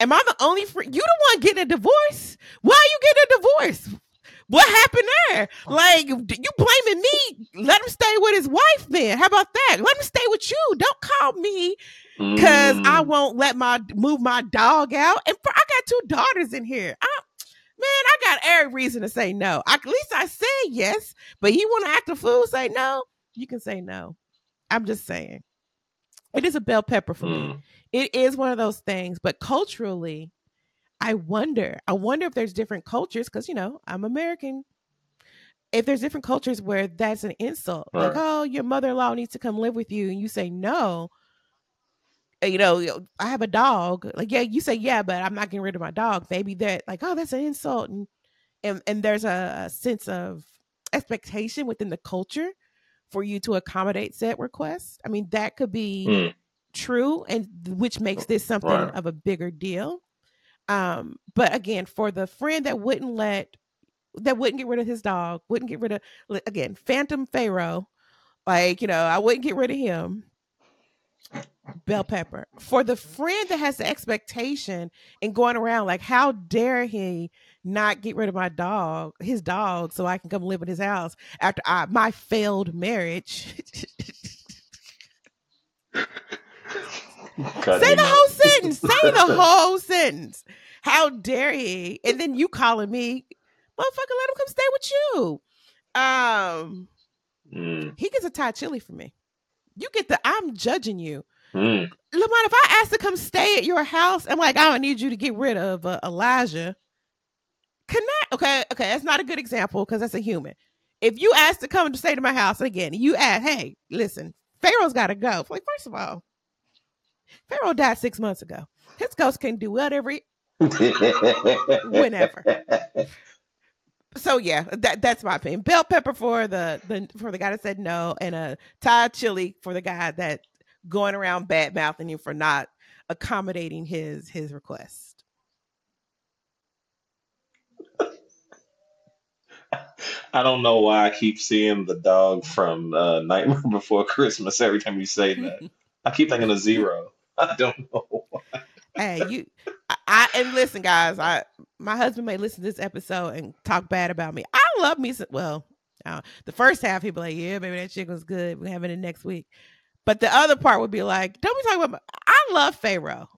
Am i the only fr- you the one getting a divorce? Why are you getting a divorce what happened there? Like you blaming me? Let him stay with his wife. Then how about that? Let him stay with you. Don't call me because I Mm, won't let my move my dog out. And for, I got two daughters in here. I, man, I got every reason to say no. I, at least I said yes. But he want to act a fool? Say no. You can say no. I'm just saying. It is a bell pepper for me mm. it is one of those things but culturally i wonder i wonder if there's different cultures because you know i'm american. If there's different cultures where that's an insult like oh your mother-in-law needs to come live with you and you say no. Uh, you know i have a dog. Like yeah you say yeah but i'm not getting rid of my dog. Maybe that like oh that's an insult and and, and there's a, a sense of expectation within the culture for you to accommodate said request. I mean that could be Mm. true and which makes this something Right. of a bigger deal um but again for the friend that wouldn't let that wouldn't get rid of his dog wouldn't get rid of again phantom pharaoh like you know i wouldn't get rid of him. Bell pepper. For the friend that has the expectation and going around like how dare he not get rid of my dog his dog so i can come live in his house after I, my failed marriage Say the whole sentence. Say the whole sentence. How dare he? And then you calling me, motherfucker, let him come stay with you. Um, Mm, he gets a Thai chili for me. You get the I'm judging you. mm. Lamont, if I ask to come stay at your house, I'm like, I don't need you to get rid of uh, Elijah. Connect. Okay, okay, that's not a good example because that's a human. If you ask to come to stay to my house again, you ask, hey, listen, Pharaoh's got to go. Like, first of all, Pharaoh died six months ago. His ghost can do whatever. he- Whenever. So yeah, that that's my opinion. Bell pepper for the, the for the guy that said no, and a Thai chili for the guy that going around bad mouthing you for not accommodating his his request. I don't know why I keep seeing the dog from uh, Nightmare Before Christmas every time you say that. I keep thinking of Zero. I don't know. hey, you, I, and listen, guys. I my husband may listen to this episode and talk bad about me. I love me. Some, well, uh, the first half he'd be like, "Yeah, baby, that chicken was good. We're having it next week." But the other part would be like, "Don't be talking about." My, I love Pharaoh.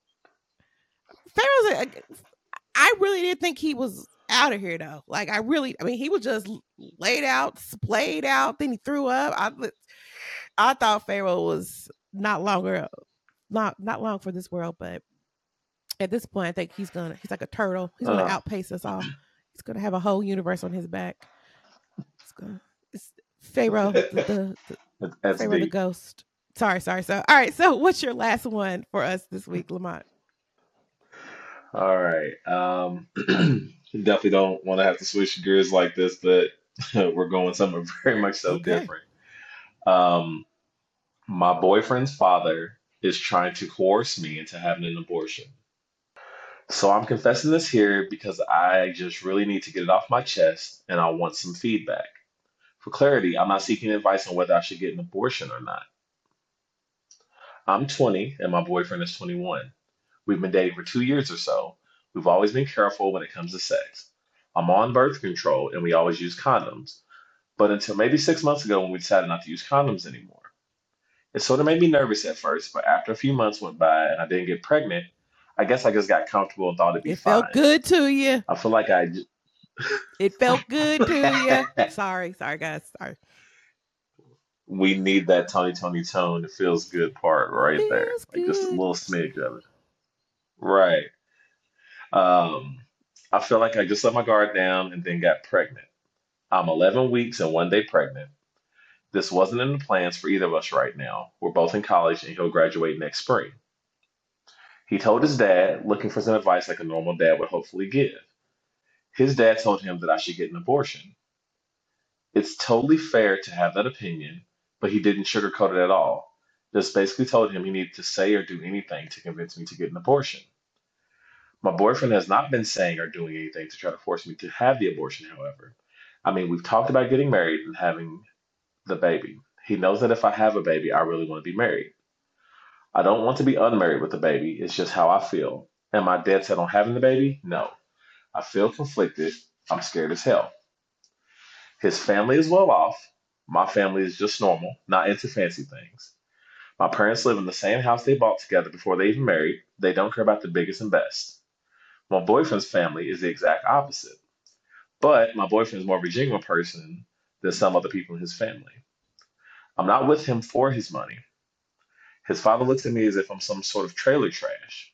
Pharaoh's. I really didn't think he was out of here though. Like I really, I mean, he was just laid out, splayed out. Then he threw up. I, I thought Pharaoh was not longer, not not long for this world, but at this point, I think he's gonna he's like a turtle. He's gonna Uh. outpace us all. He's gonna have a whole universe on his back. It's gonna it's Pharaoh, the, the, the Pharaoh the ghost. Sorry, sorry. So all right. So what's your last one for us this week, Lamont? All right. Um, definitely don't want to have to switch gears like this, but we're going somewhere very much so Okay. different. Um, my boyfriend's father is trying to coerce me into having an abortion. So I'm confessing this here because I just really need to get it off my chest and I want some feedback. For clarity, I'm not seeking advice on whether I should get an abortion or not. I'm 20 and my boyfriend is 21. We've been dating for two years or so. We've always been careful when it comes to sex. I'm on birth control and we always use condoms, but until maybe six months ago when we decided not to use condoms anymore. It sort of made me nervous at first, but after a few months went by and I didn't get pregnant, I guess I just got comfortable and thought it'd be It fine. felt good to you. I feel like I j- It felt good to you. Sorry, sorry, guys. Sorry. we need that Tony Tony tone. It feels good part right there. Feels Like just a little smidge of it. Right. Um, I feel like I just let my guard down and then got pregnant. I'm 11 weeks and one day pregnant. This wasn't in the plans for either of us right now. We're both in college and he'll graduate next spring. He told his dad, looking for some advice like a normal dad would hopefully give. His dad told him that I should get an abortion. It's totally fair to have that opinion, but he didn't sugarcoat it at all. Just basically told him he needed to say or do anything to convince me to get an abortion. My boyfriend has not been saying or doing anything to try to force me to have the abortion, however. I mean, we've talked about getting married and having the baby. He knows that if I have a baby, I really want to be married. I don't want to be unmarried with a baby. It's just how I feel. Am I dead set on having the baby? No. I feel conflicted. I'm scared as hell. His family is well off. My family is just normal, not into fancy things. My parents live in the same house they bought together before they even married. They don't care about the biggest and best. My boyfriend's family is the exact opposite. But my boyfriend is more of a genuine person than some other people in his family. I'm not with him for his money. His father looks at me as if I'm some sort of trailer trash.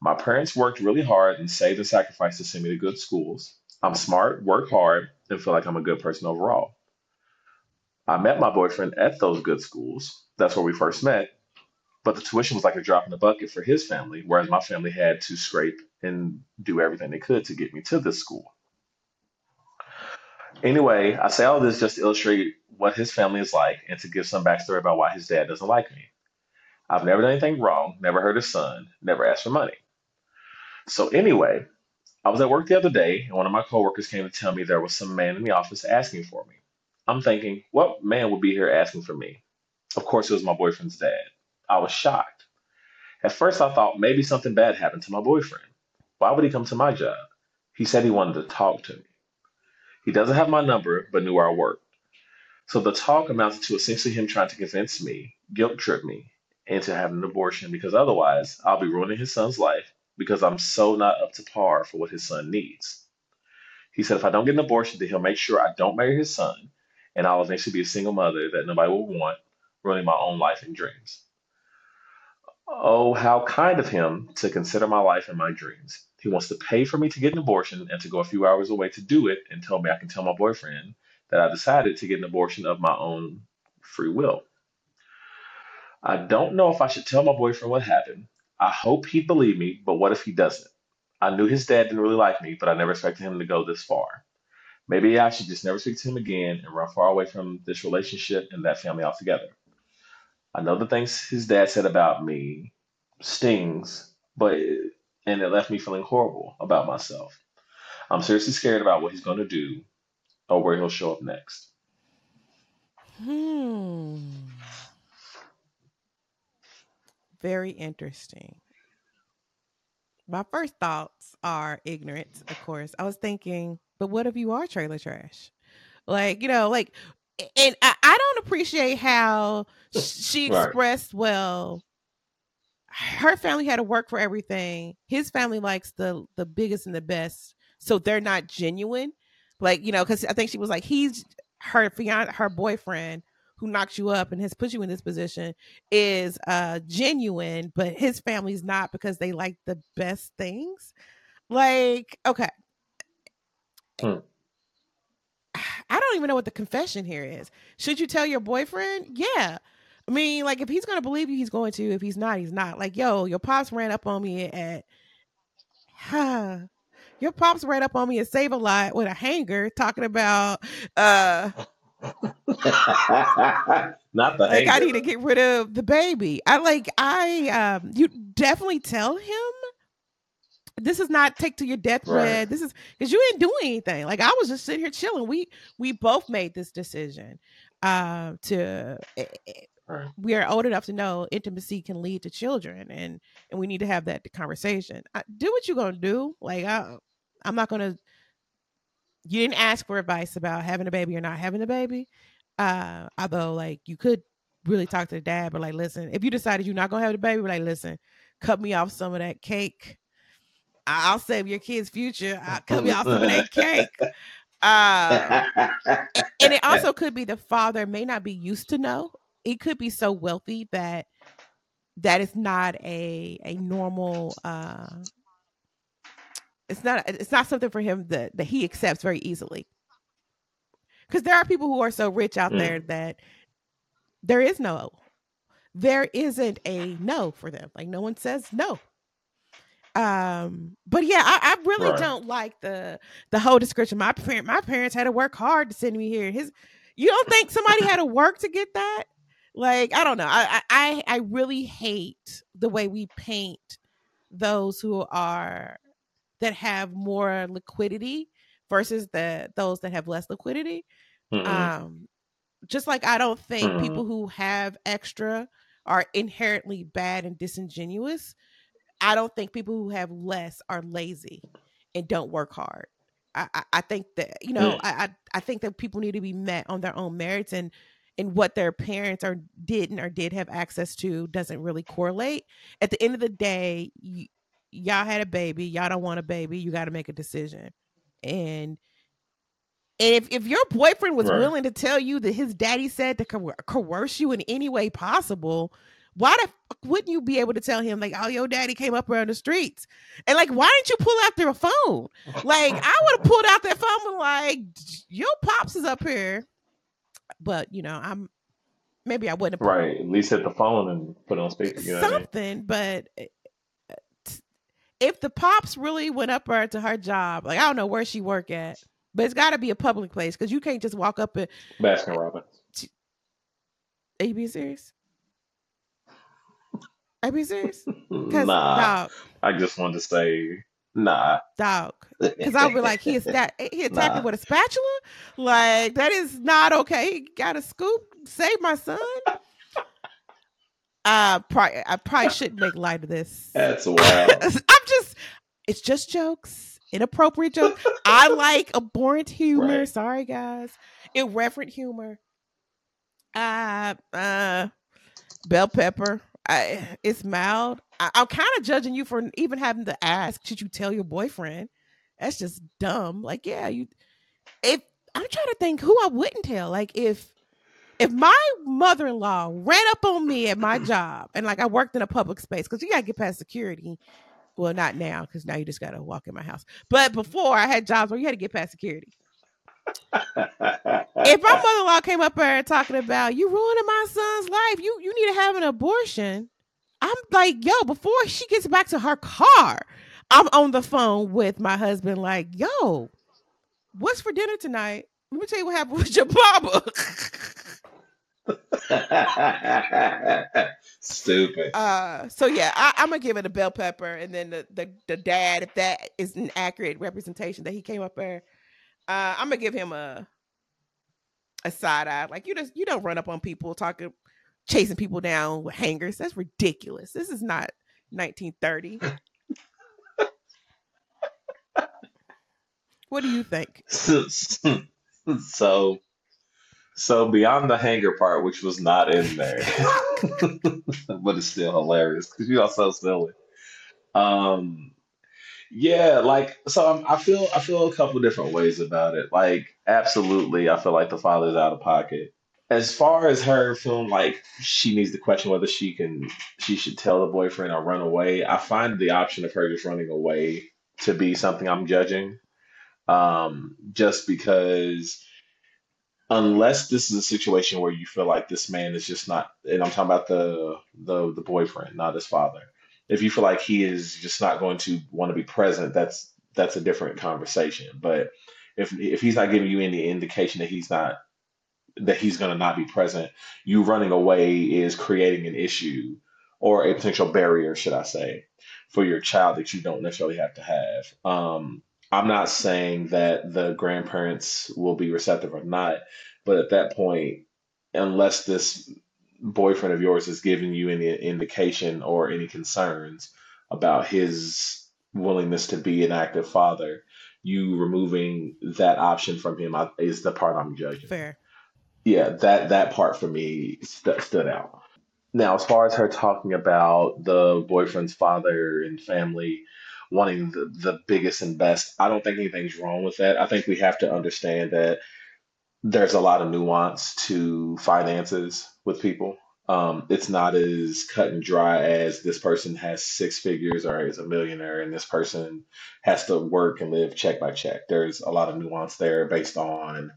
My parents worked really hard and saved and sacrificed to send me to good schools. I'm smart, work hard, and feel like I'm a good person overall. I met my boyfriend at those good schools. That's where we first met. But the tuition was like a drop in the bucket for his family, whereas my family had to scrape and do everything they could to get me to this school. Anyway, I say all this just to illustrate what his family is like and to give some backstory about why his dad doesn't like me. I've never done anything wrong, never hurt his son, never asked for money. So, anyway, I was at work the other day and one of my coworkers came to tell me there was some man in the office asking for me. I'm thinking, what man would be here asking for me? Of course, it was my boyfriend's dad. I was shocked. At first, I thought maybe something bad happened to my boyfriend. Why would he come to my job? He said he wanted to talk to me. He doesn't have my number, but knew where I worked. So the talk amounted to essentially him trying to convince me, guilt trip me, into having an abortion because otherwise I'll be ruining his son's life because I'm so not up to par for what his son needs. He said if I don't get an abortion, then he'll make sure I don't marry his son and I'll eventually be a single mother that nobody will want, ruining my own life and dreams. Oh, how kind of him to consider my life and my dreams. He wants to pay for me to get an abortion and to go a few hours away to do it and tell me I can tell my boyfriend that I decided to get an abortion of my own free will. I don't know if I should tell my boyfriend what happened. I hope he'd believe me, but what if he doesn't? I knew his dad didn't really like me, but I never expected him to go this far. Maybe I should just never speak to him again and run far away from this relationship and that family altogether. I know the things his dad said about me stings, but and it left me feeling horrible about myself. I'm seriously scared about what he's going to do or where he'll show up next. Hmm. Very interesting. My first thoughts are ignorance, of course. I was thinking, but what if you are trailer trash? Like, you know, like, and I, I don't appreciate how she Right. expressed, well, her family had to work for everything. His family likes the the biggest and the best, so they're not genuine. Like you know, because I think she was like, he's her fiance, her boyfriend who knocked you up and has put you in this position is uh genuine, but his family's not because they like the best things. Like, okay, Hmm. I don't even know what the confession here is. Should you tell your boyfriend? Yeah. I mean, like if he's gonna believe you, he's going to. If he's not, he's not. Like, yo, your pops ran up on me at huh, your pops ran up on me at Save a Lot with a hanger talking about uh Not the like I need to get rid of the baby. I like I um you definitely tell him this is not take to your deathbed. Right. This is because you didn't do anything. Like I was just sitting here chilling. We we both made this decision uh, to. eh, eh, Right. We are old enough to know intimacy can lead to children, and and we need to have that conversation. I, do what you're gonna do. Like I, I'm not gonna. You didn't ask for advice about having a baby or not having a baby. Uh, although like you could really talk to the dad, but like listen, if you decided you're not gonna have the baby, like listen, cut me off some of that cake. I'll save your kid's future. I'll cut me off some of that cake. Uh, and it also could be the father may not be used to know. It could be so wealthy that that is not a a normal uh it's not it's not something for him that that he accepts very easily because there are people who are so rich out mm. there that there is no there isn't a no for them like no one says no um but yeah i, I really right. don't like the the whole description my parent my parents had to work hard to send me here his you don't think somebody had to work to get that like i don't know i i i really hate the way we paint those who are that have more liquidity versus the those that have less liquidity mm-hmm. um just like i don't think mm-hmm. people who have extra are inherently bad and disingenuous I don't think people who have less are lazy and don't work hard. I, I, I think that you know mm. I, I think that people need to be met on their own merits and and what their parents or didn't or did have access to doesn't really correlate. At the end of the day, y- y'all had a baby, y'all don't want a baby, you got to make a decision. And and if, if your boyfriend was right. willing to tell you that his daddy said to coerce you in any way possible, why the fuck wouldn't you be able to tell him like, oh, your daddy came up around the streets, and like, why didn't you pull out their phone? Like, I would have pulled out that phone and like, your pops is up here, but you know, I'm maybe I wouldn't have right. At least hit the phone and put on speaker. You know something, I mean? but eh, if the pops really went up her to her job, like I don't know where she work at, but it's got to be a public place because you can't just walk up and Baskin Robbins. Are you being serious? Are you serious? Nah. Dog, I just wanted to say nah. Dog. Because I'll be like, he is that he attacked nah. me with a spatula? Like, that is not okay. He got a scoop, save my son. Uh probably I probably shouldn't make light of this. That's wild. I'm just it's just jokes. Inappropriate jokes. I like abhorrent humor. Right. Sorry guys. Irreverent humor. Uh uh bell pepper I, it's mild. I, am kind of judging you for even having to ask, should you tell your boyfriend? That's just dumb. Like, yeah, you. If I'm trying to think who I wouldn't tell. Like, if if my mother-in-law ran up on me at my job and like I worked in a public space because you gotta get past security. Well, not now because now you just gotta walk in my house. But before I had jobs where you had to get past security. If my mother-in-law came up there talking about you ruining my son's life, you you need to have an abortion. I'm like, yo, before she gets back to her car, I'm on the phone with my husband, like, yo, what's for dinner tonight? Let me tell you what happened with your baba. Stupid. Uh, so yeah, I, am gonna give it a bell pepper, and then the, the the dad, if that is an accurate representation that he came up there uh, I'm gonna give him a a side eye. Like you just you don't run up on people talking, chasing people down with hangers. That's ridiculous. This is not 1930. what do you think? So, so, so beyond the hanger part, which was not in there, but it's still hilarious because you are so silly. Um, yeah, like so I'm, I feel I feel a couple different ways about it. Like absolutely, I feel like the father's out of pocket. As far as her feeling like she needs to question whether she can she should tell the boyfriend or run away, I find the option of her just running away to be something I'm judging. Um, just because unless this is a situation where you feel like this man is just not and I'm talking about the the the boyfriend, not his father if you feel like he is just not going to want to be present, that's that's a different conversation. But if if he's not giving you any indication that he's not that he's going to not be present, you running away is creating an issue or a potential barrier, should I say, for your child that you don't necessarily have to have. Um, I'm not saying that the grandparents will be receptive or not, but at that point, unless this boyfriend of yours has given you any indication or any concerns about his willingness to be an active father, you removing that option from him is the part I'm judging. Fair. Yeah, that that part for me st- stood out. Now, as far as her talking about the boyfriend's father and family, wanting the, the biggest and best. I don't think anything's wrong with that. I think we have to understand that there's a lot of nuance to finances with people. Um, it's not as cut and dry as this person has six figures or is a millionaire and this person has to work and live check by check. There's a lot of nuance there based on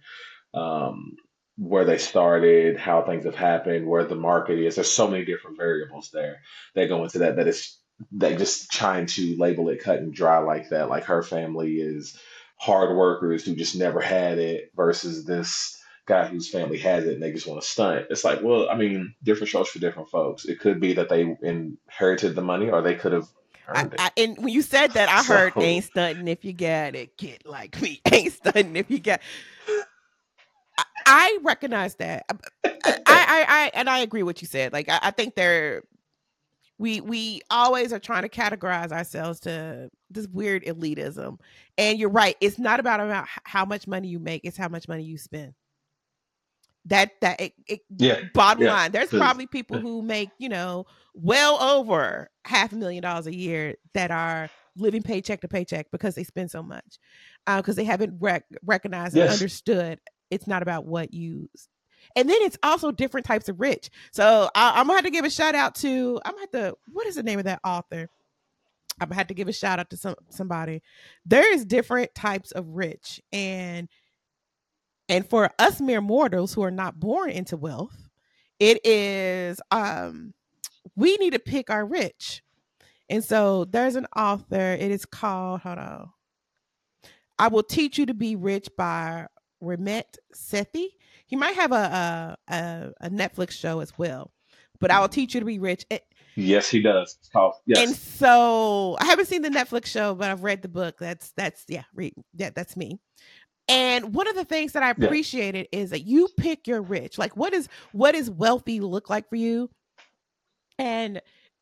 um, where they started, how things have happened, where the market is. There's so many different variables there that go into that that it's that just trying to label it cut and dry like that, like her family is hard workers who just never had it versus this guy whose family has it and they just want to stunt. It's like, well, I mean, different strokes for different folks. It could be that they inherited the money or they could have I, I, and when you said that, I so, heard ain't stunting if you got it, kid like me. Ain't stunting if you got. I, I recognize that. I, I, I, and I agree what you said. Like, I, I think they're we we always are trying to categorize ourselves to this weird elitism. And you're right. It's not about about how much money you make. It's how much money you spend that that it, it yeah bottom yeah. line there's probably people who make you know well over half a million dollars a year that are living paycheck to paycheck because they spend so much because uh, they haven't rec- recognized yes. and understood it's not about what you and then it's also different types of rich so I, am gonna have to give a shout out to i'm gonna have to what is the name of that author i'm gonna have to give a shout out to some somebody there is different types of rich and and for us mere mortals who are not born into wealth, it is um we need to pick our rich. And so there's an author, it is called, hold on. I will teach you to be rich by Ramit Sethi. He might have a, a, a a Netflix show as well, but I will teach you to be rich. It, yes, he does. It's called yes. And so I haven't seen the Netflix show, but I've read the book. That's that's yeah, read yeah, that's me. And one of the things that I appreciated yeah. is that you pick your rich. Like what is what is wealthy look like for you? And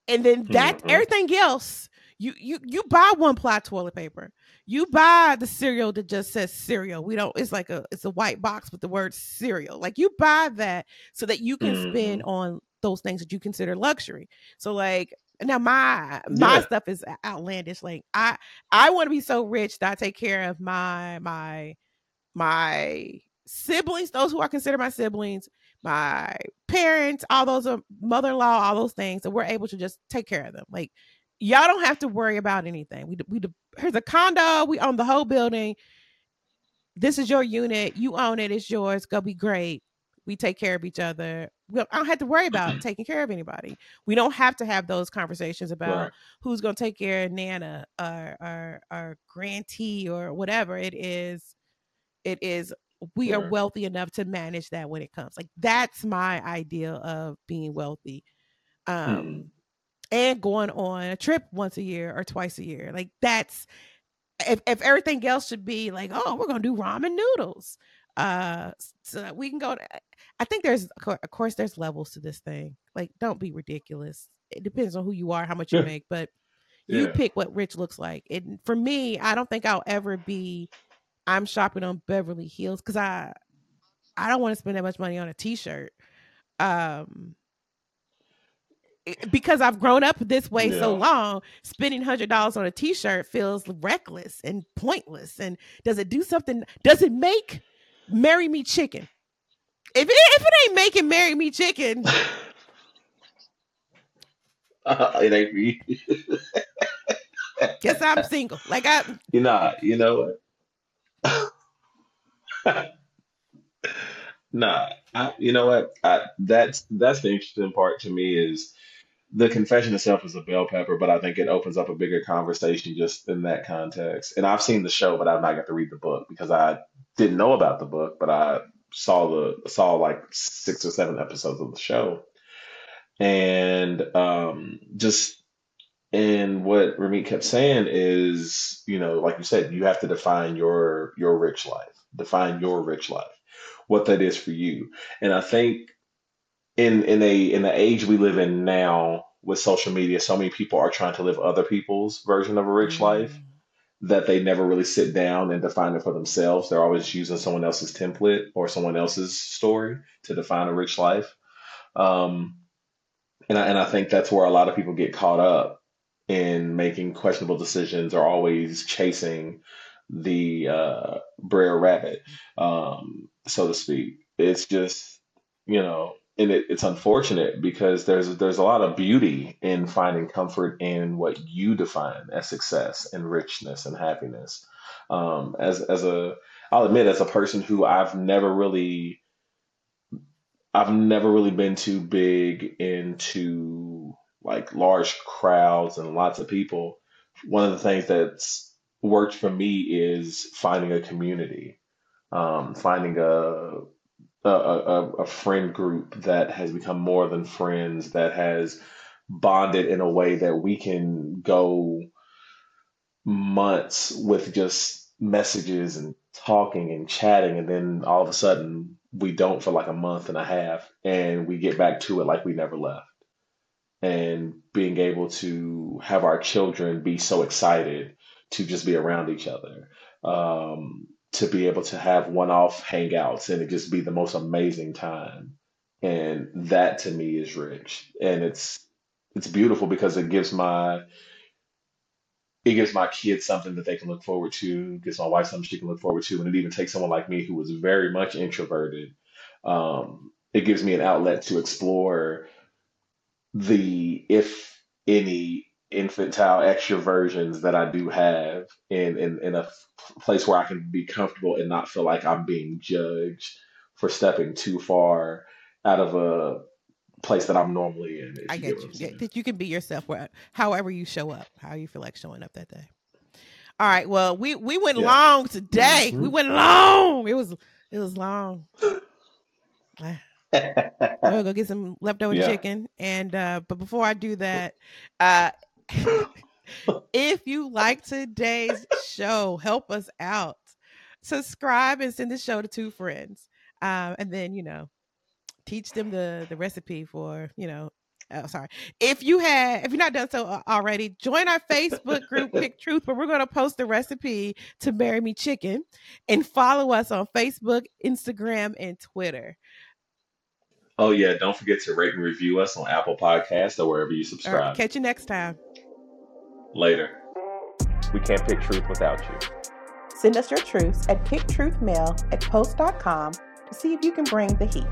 and then that mm-hmm. everything else, you you you buy one ply toilet paper. You buy the cereal that just says cereal. We don't it's like a it's a white box with the word cereal. Like you buy that so that you can mm-hmm. spend on those things that you consider luxury. So like now my my yeah. stuff is outlandish. Like I I want to be so rich that I take care of my my my siblings, those who I consider my siblings, my parents, all those mother-in-law, all those things, and we're able to just take care of them. Like y'all don't have to worry about anything. We we here's a condo, we own the whole building. This is your unit, you own it, it's yours. Go be great. We take care of each other. We don't, I don't have to worry about taking care of anybody. We don't have to have those conversations about right. who's going to take care of Nana or, or or grantee or whatever it is it is we sure. are wealthy enough to manage that when it comes like that's my idea of being wealthy um mm. And going on a trip once a year or twice a year. Like that's if, if everything else should be like oh we're gonna do ramen noodles uh so that we can go to i think there's of course there's levels to this thing. Like don't be ridiculous. It depends on who you are how much you make but you yeah. pick what rich looks like. And for me i don't think i'll ever be I'm shopping on Beverly Hills because I I don't want to spend that much money on a t-shirt. Um because I've grown up this way yeah. so long, spending hundred dollars on a T-shirt feels reckless and pointless. And does it do something? Does it make marry me chicken? If it, if it ain't making marry me chicken, uh, it ain't me. guess I'm single. Like I, you know, you know what? nah, I, you know what? I, that's that's the interesting part to me is the confession itself is a bell pepper, but I think it opens up a bigger conversation just in that context. And I've seen the show, but I've not got to read the book because I didn't know about the book, but I saw the saw like six or seven episodes of the show, and um, just and what Ramit kept saying is, you know, like you said, you have to define your your rich life, define your rich life, what that is for you. And I think in in a in the age we live in now with social media, so many people are trying to live other people's version of a rich mm. life that they never really sit down and define it for themselves. They're always using someone else's template or someone else's story to define a rich life. Um, and I, and I think that's where a lot of people get caught up in making questionable decisions or always chasing the uh, Brer Rabbit, um, so to speak. It's just, you know, and it, it's unfortunate because there's there's a lot of beauty in finding comfort in what you define as success and richness and happiness. Um, as as a, I'll admit, as a person who I've never really, I've never really been too big into like large crowds and lots of people. One of the things that's worked for me is finding a community, um, finding a a, a, a friend group that has become more than friends, that has bonded in a way that we can go months with just messages and talking and chatting, and then all of a sudden we don't for like a month and a half, and we get back to it like we never left. And being able to have our children be so excited to just be around each other. Um, to be able to have one-off hangouts and it just be the most amazing time. And that to me is rich. And it's it's beautiful because it gives my it gives my kids something that they can look forward to gives my wife something she can look forward to and it even takes someone like me who was very much introverted. Um, it gives me an outlet to explore the if any infantile extroversions that I do have in, in, in a place where I can be comfortable and not feel like I'm being judged for stepping too far out of a place that I'm normally in. I get, you. Yeah, that you can be yourself where, however you show up, how you feel like showing up that day. All right. Well, we we went yeah. long today. Mm-hmm. We went long. It was it was long. I'm gonna go get some leftover yeah. chicken. And uh, but before I do that, uh, if you like today's show, help us out. Subscribe and send the show to two friends. Um, and then, you know, teach them the the recipe for, you know, oh sorry. If you had if you're not done so already, join our Facebook group Pick Truth, where we're going to post the recipe to Marry Me Chicken and follow us on Facebook, Instagram, and Twitter. Oh yeah, don't forget to rate and review us on Apple Podcasts or wherever you subscribe. Right, catch you next time. Later. We can't pick truth without you. Send us your truths at picktruthmail at post.com to see if you can bring the heat.